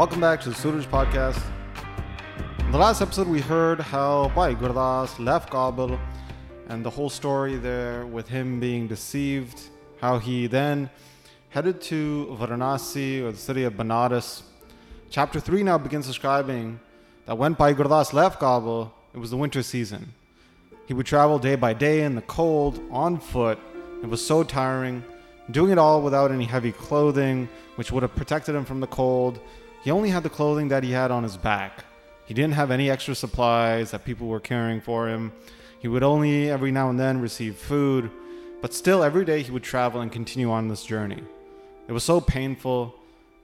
Welcome back to the Suraj Podcast. In the last episode, we heard how Bhai Gurdas left Kabul and the whole story there with him being deceived, how he then headed to Varanasi or the city of Banaras. Chapter 3 now begins describing that when Bhai Gurdas left Kabul, it was the winter season. He would travel day by day in the cold, on foot. It was so tiring, doing it all without any heavy clothing, which would have protected him from the cold. He only had the clothing that he had on his back. He didn't have any extra supplies that people were carrying for him. He would only every now and then receive food, but still every day he would travel and continue on this journey. It was so painful,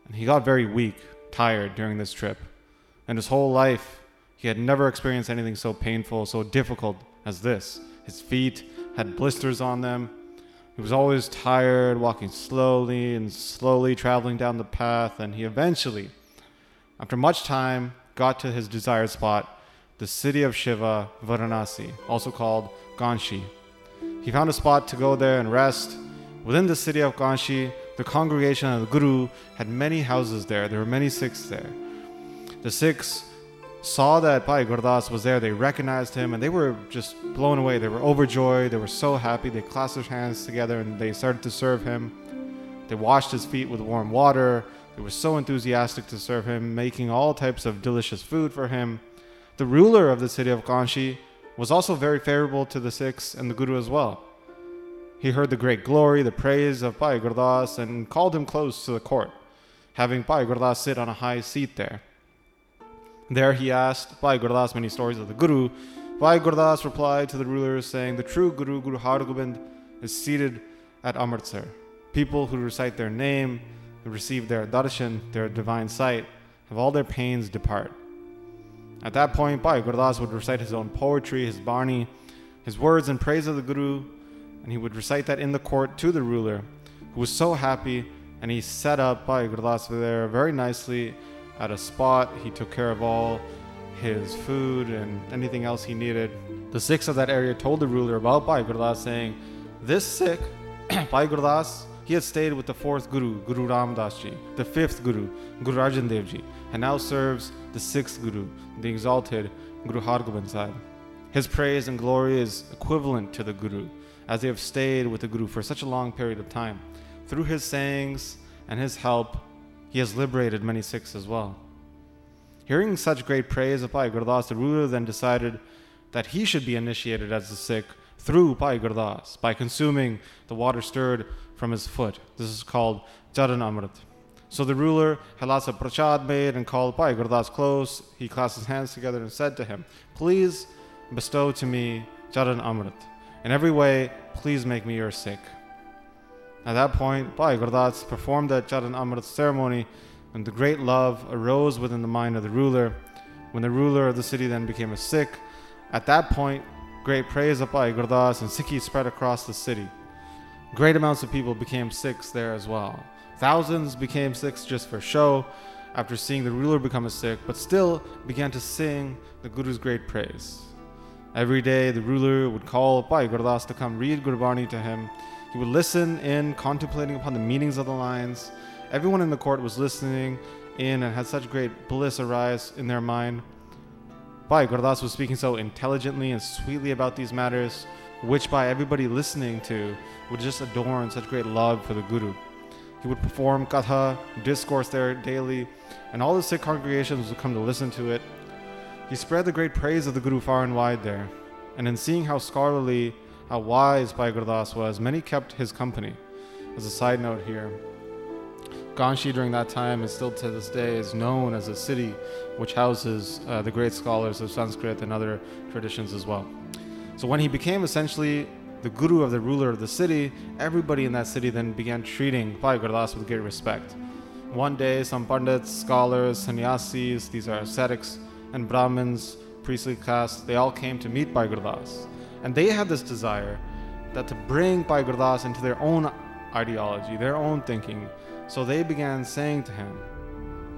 and he got very weak, tired during this trip. And his whole life, he had never experienced anything so painful, so difficult as this. His feet had blisters on them. He was always tired, walking slowly and slowly traveling down the path, and he eventually, after much time, got to his desired spot, the city of Shiva, Varanasi, also called Kanchi. He found a spot to go there and rest. Within the city of Kanchi, the congregation of the Guru had many houses there. There were many Sikhs there. The Sikhs saw that Bhai Gurdas was there. They recognized him and they were just blown away. They were overjoyed. They were so happy. They clasped their hands together and they started to serve him. They washed his feet with warm water. They were so enthusiastic to serve him, making all types of delicious food for him. The ruler of the city of Kanchi was also very favorable to the Sikhs and the Guru as well. He heard the great glory, the praise of Bhai Gurdas, and called him close to the court, having Bhai Gurdas sit on a high seat there. There he asked Bhai Gurdas many stories of the Guru. Bhai Gurdas replied to the ruler, saying, The true Guru, Guru Har Gobind, is seated at Amritsar. People who recite their name, who receive their darshan, their divine sight, have all their pains depart. At that point, Bhai Gurdas would recite his own poetry, his bani, his words in praise of the Guru, and he would recite that in the court to the ruler, who was so happy, and he set up Bhai Gurdas there very nicely at a spot. He took care of all his food and anything else he needed. The Sikhs of that area told the ruler about Bhai Gurdas, saying, This Sikh, Bhai Gurdas, he had stayed with the fourth Guru, Guru Ramdas Ji, the fifth Guru, Guru Arjan Dev Ji, and now serves the sixth Guru, the exalted Guru Har Gobind Sahib. His praise and glory is equivalent to the Guru, as they have stayed with the Guru for such a long period of time. Through his sayings and his help, he has liberated many Sikhs as well. Hearing such great praise of Bhai Gurdas, the ruler then decided that he should be initiated as a Sikh through Bhai Gurdas by consuming the water stirred from his foot. This is called Charan Amrit. So the ruler of prachad made and called Bhai Gurdas close. He clasped his hands together and said to him, Please bestow to me Charan Amrit. In every way, please make me your Sikh. At that point, Bhai Gurdas performed the Charan Amrit ceremony, and the great love arose within the mind of the ruler. When the ruler of the city then became a Sikh, at that point, great praise of Bhai Gurdas and Sikhi spread across the city. Great amounts of people became Sikhs there as well. Thousands became Sikhs just for show after seeing the ruler become a Sikh, but still began to sing the Guru's great praise. Every day, the ruler would call Bhai Gurdas to come read Gurbani to him. He would listen in, contemplating upon the meanings of the lines. Everyone in the court was listening in and had such great bliss arise in their mind. Bhai Gurdas was speaking so intelligently and sweetly about these matters, which by everybody listening to would just adorn such great love for the Guru. He would perform katha, discourse there daily, and all the Sikh congregations would come to listen to it. He spread the great praise of the Guru far and wide there, and in seeing how scholarly, how wise Bhai Gurdas was, many kept his company. As a side note here, Ganshi during that time and still to this day is known as a city which houses uh, the great scholars of Sanskrit and other traditions as well. So when he became essentially the guru of the ruler of the city, everybody in that city then began treating Bhai Gurdas with great respect. One day, some pandits, scholars, sannyasis, these are ascetics, and Brahmins, priestly caste, they all came to meet Bhai Gurdas. And they had this desire that to bring Bhai Gurdas into their own ideology, their own thinking. So they began saying to him,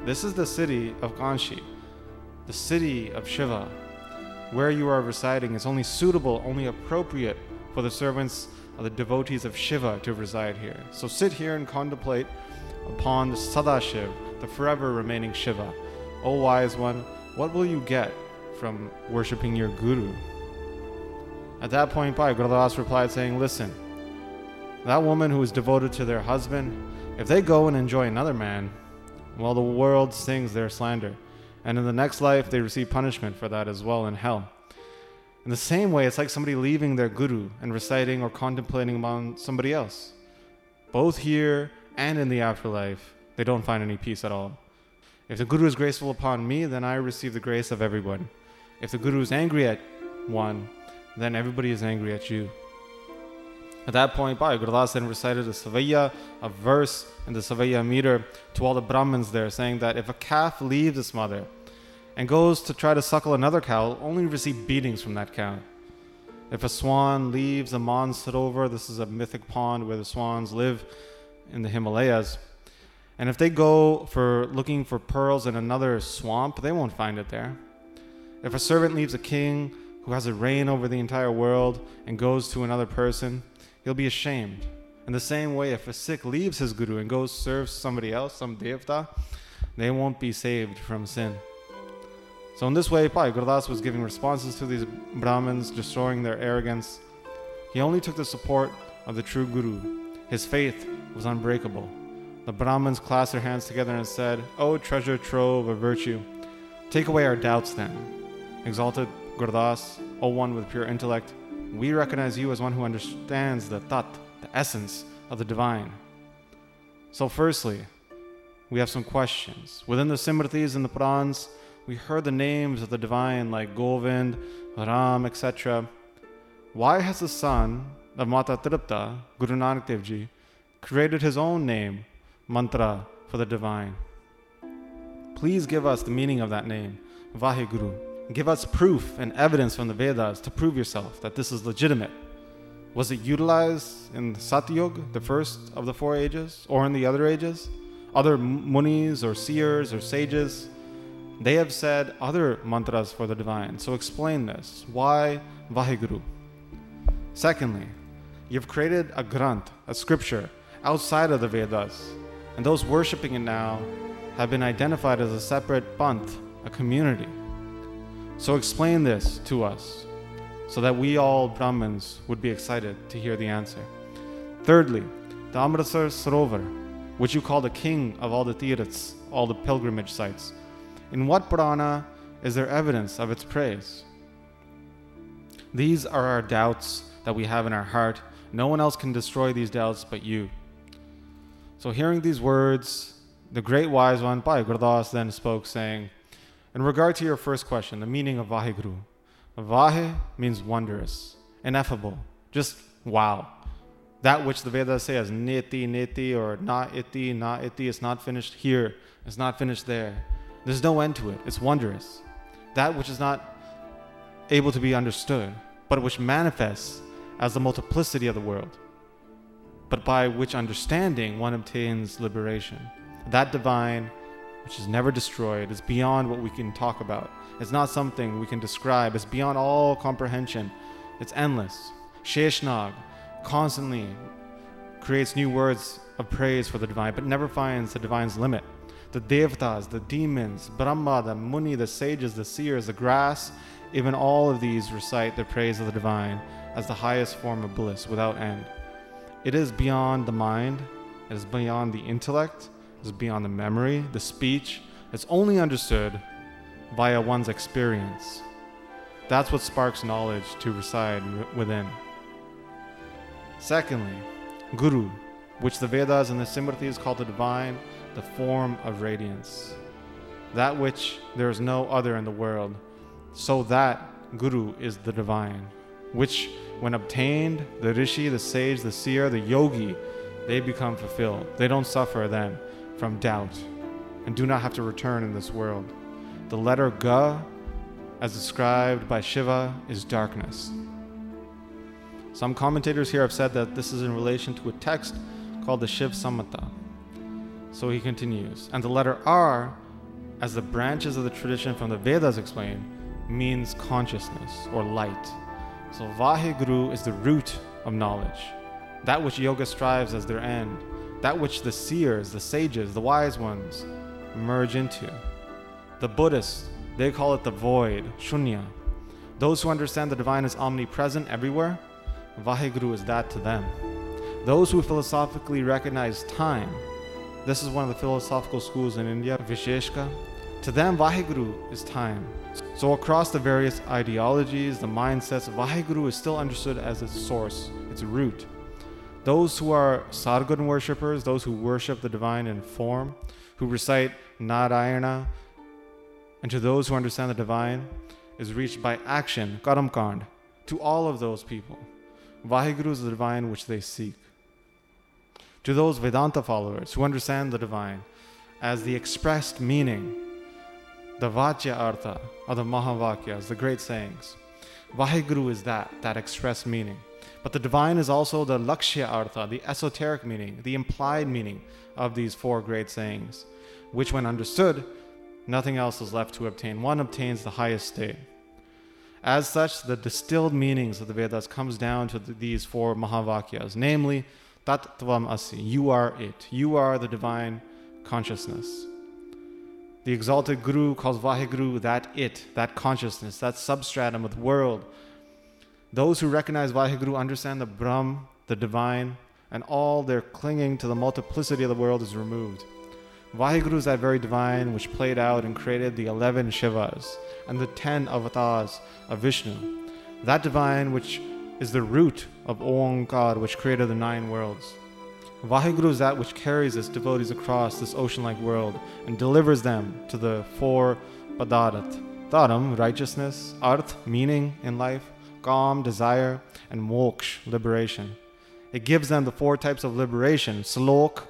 This is the city of Kanchi, the city of Shiva. Where you are residing is only suitable, only appropriate for the servants of the devotees of Shiva to reside here. So sit here and contemplate upon the Sadashiv, the forever remaining Shiva. O wise one, what will you get from worshipping your guru? At that point, Bhai Gurdas replied, saying, Listen, that woman who is devoted to their husband, if they go and enjoy another man, well, the world sings their slander. And in the next life, they receive punishment for that as well in hell. In the same way, it's like somebody leaving their guru and reciting or contemplating upon somebody else. Both here and in the afterlife, they don't find any peace at all. If the guru is graceful upon me, then I receive the grace of everyone. If the guru is angry at one, then everybody is angry at you. At that point, Bhai Gurdas then recited a Savaya, a verse in the Savaya meter to all the Brahmins there, saying that if a calf leaves its mother and goes to try to suckle another cow, only receive beatings from that cow. If a swan leaves a Sarovar, this is a mythic pond where the swans live in the Himalayas, and if they go for looking for pearls in another swamp, they won't find it there. If a servant leaves a king who has a reign over the entire world and goes to another person, he'll be ashamed. In the same way, if a Sikh leaves his guru and goes serve somebody else, some devta, they won't be saved from sin. So in this way, Gurdas was giving responses to these Brahmins, destroying their arrogance. He only took the support of the true Guru. His faith was unbreakable. The Brahmins clasped their hands together and said, O treasure trove of virtue, take away our doubts then. Exalted Gurdas, O one with pure intellect, we recognize you as one who understands the tat, the essence of the divine. So, firstly, we have some questions. Within the Simritis and the Purans, we heard the names of the divine like Govind, Ram, etc. Why has the son of Mata Tripta, Guru Nanak Dev Ji, created his own name, mantra, for the divine? Please give us the meaning of that name, Vaheguru. Give us proof and evidence from the Vedas to prove yourself that this is legitimate. Was it utilized in Satyug, the first of the four ages, or in the other ages? Other munis or seers or sages, they have said other mantras for the divine. So explain this. Why Vaheguru? Secondly, you've created a Granth, a scripture, outside of the Vedas, and those worshipping it now have been identified as a separate panth, a community. So explain this to us so that we all Brahmins would be excited to hear the answer. Thirdly, the Amritsar Sarovar, which you call the king of all the tirths, all the pilgrimage sites. In what Purana is there evidence of its praise? These are our doubts that we have in our heart. No one else can destroy these doubts but you. So, hearing these words, the great wise one, Bhai Gurdas, then spoke, saying, in regard to your first question, the meaning of Vaheguru, Vahe means wondrous, ineffable, just wow. That which the Vedas say as niti, niti, or na iti, na iti, it's not finished here, it's not finished there. There's no end to it, it's wondrous. That which is not able to be understood, but which manifests as the multiplicity of the world, but by which understanding one obtains liberation. That divine which is never destroyed, is beyond what we can talk about. It's not something we can describe, it's beyond all comprehension. It's endless. Sheshnag constantly creates new words of praise for the divine, but never finds the divine's limit. The devtas, the demons, Brahma, the Muni, the sages, the seers, the grass, even all of these recite the praise of the divine as the highest form of bliss without end. It is beyond the mind, it is beyond the intellect, it is beyond the memory, the speech. It's only understood via one's experience. That's what sparks knowledge to reside within. Secondly, Guru, which the Vedas and the Simritis call the divine, the form of radiance. That which there is no other in the world. So that Guru is the divine, which, when obtained, the Rishi, the sage, the seer, the yogi, they become fulfilled. They don't suffer then from doubt and do not have to return in this world. The letter Ga, as described by Shiva, is darkness. Some commentators here have said that this is in relation to a text called the Shiv Samhita. So he continues, and the letter R, as the branches of the tradition from the Vedas explain, means consciousness or light. So Vaheguru is the root of knowledge. that which yoga strives as their end, that which the seers, the sages, the wise ones merge into. The Buddhists, they call it the void, shunya. Those who understand the divine is omnipresent everywhere, Vaheguru is that to them. Those who philosophically recognize time, this is one of the philosophical schools in India, Vaisheshika. To them, Vaheguru is time. So, across the various ideologies, the mindsets, Vaheguru is still understood as its source, its root. Those who are Sargun worshippers, those who worship the divine in form, who recite Narayana, and to those who understand the divine, is reached by action, Karamkand, to all of those people. Vaheguru is the divine which they seek. To those Vedanta followers who understand the divine as the expressed meaning, the Vachya Artha, or the Mahavakyas, the great sayings. Vaheguru is that, that expressed meaning. But the divine is also the Lakshya Artha, the esoteric meaning, the implied meaning of these four great sayings, which, when understood, nothing else is left to obtain. One obtains the highest state. As such, the distilled meanings of the Vedas comes down to the, these four Mahavakyas, namely, Tat Asi, you are it, you are the divine consciousness. The exalted Guru calls Vaheguru that it, that consciousness, that substratum of the world. Those who recognize Vaheguru understand the Brahm, the divine, and all their clinging to the multiplicity of the world is removed. Vaheguru is that very divine which played out and created the 11 Shivas and the 10 avatars of Vishnu. That divine which is the root of Omkar which created the nine worlds. Vaheguru is that which carries its devotees across this ocean like world and delivers them to the four Padarat. Dharam, righteousness, Arth, meaning in life, Kam, desire, and Moksh, liberation. It gives them the four types of liberation Slok,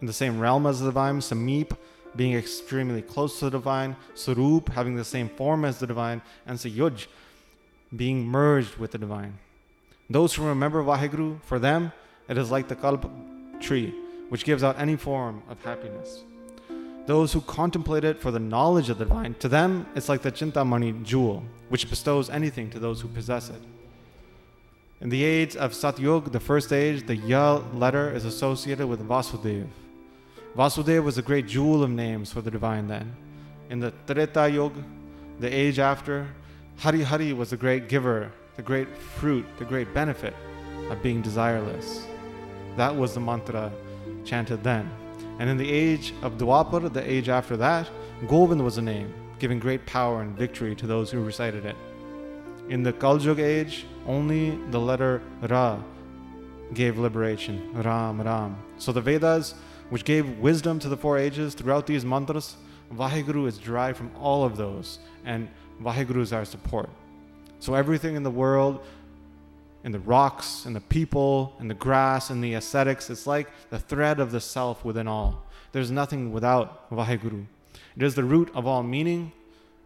in the same realm as the divine, Samip, being extremely close to the divine, Sarup, having the same form as the divine, and Sayuj, being merged with the divine. Those who remember Vaheguru, for them, it is like the kalp tree, which gives out any form of happiness. Those who contemplate it for the knowledge of the divine, to them, it's like the Chintamani jewel, which bestows anything to those who possess it. In the age of Satyug, the first age, the Va letter is associated with Vasudev. Vasudev was a great jewel of names for the divine then. In the Treta Yuga, the age after, Hari Hari was the great giver, the great fruit, the great benefit of being desireless. That was the mantra chanted then. And in the age of Dwapar, the age after that, Govind was a name, giving great power and victory to those who recited it. In the Kaljug age, only the letter Ra gave liberation, Ram, Ram. So the Vedas which gave wisdom to the four ages throughout these mantras, Vaheguru is derived from all of those, and Vaheguru is our support. So everything in the world, in the rocks, in the people, in the grass, in the ascetics, it's like the thread of the self within all. There's nothing without Vaheguru. It is the root of all meaning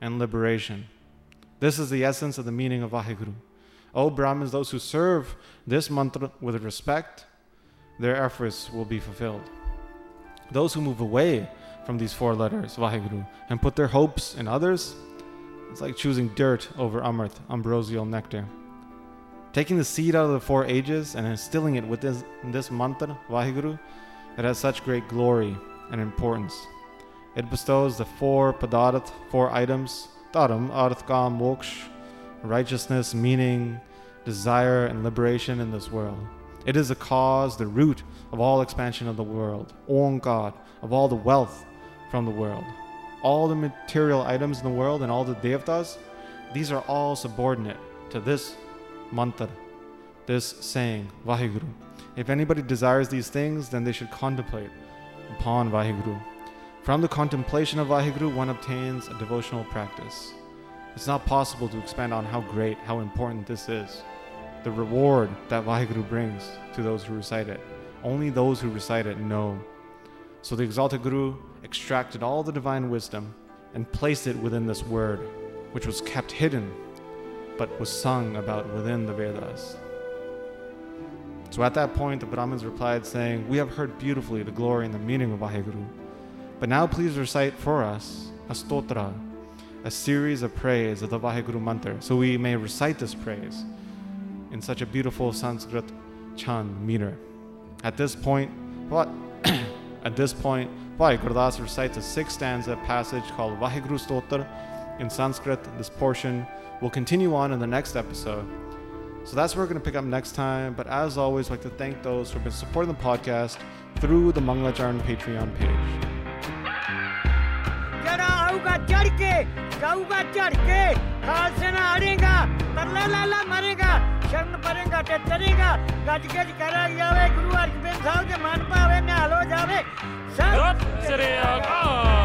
and liberation. This is the essence of the meaning of Vaheguru. O Brahmins, those who serve this mantra with respect, their efforts will be fulfilled. Those who move away from these four letters, Vaheguru, and put their hopes in others, it's like choosing dirt over Amrit, ambrosial nectar. Taking the seed out of the four ages and instilling it with this, mantra, Vaheguru, it has such great glory and importance. It bestows the four padarat, four items, dharam, arth, kam, moksh, righteousness, meaning, desire, and liberation in this world. It is the cause, the root of all expansion of the world, Om God, of all the wealth from the world. All the material items in the world and all the devtas, these are all subordinate to this mantra, this saying, Vaheguru. If anybody desires these things, then they should contemplate upon Vaheguru. From the contemplation of Vaheguru, one obtains a devotional practice. It's not possible to expand on how great, how important this is the reward that Vaheguru brings to those who recite it. Only those who recite it know. So the exalted Guru extracted all the divine wisdom and placed it within this word, which was kept hidden but was sung about within the Vedas. So at that point, the Brahmins replied, saying, We have heard beautifully the glory and the meaning of Vaheguru. But now please recite for us a stotra, a series of praise of the Vaheguru mantra, so we may recite this praise in such a beautiful Sanskrit Chand meter. At this point, what? At this point, Bhai Gurdas recites a six stanza passage called Vaheguru Stotra in Sanskrit. This portion will continue on in the next episode. So that's where we're going to pick up next time. But as always, I'd like to thank those who have been supporting the podcast through the Mangla Patreon page. ਸ਼ਰਨ ਪਰੇਗਾ ਤੇ ਤਰੇਗਾ ਗੱਜ ਗੱਜ ਕਰਾ ਜਾਵੇ ਗੁਰੂ ਅਰਜਨ ਸਾਹਿਬ ਦੇ ਮਨ ਹੋ ਜਾਵੇ City of. Oh!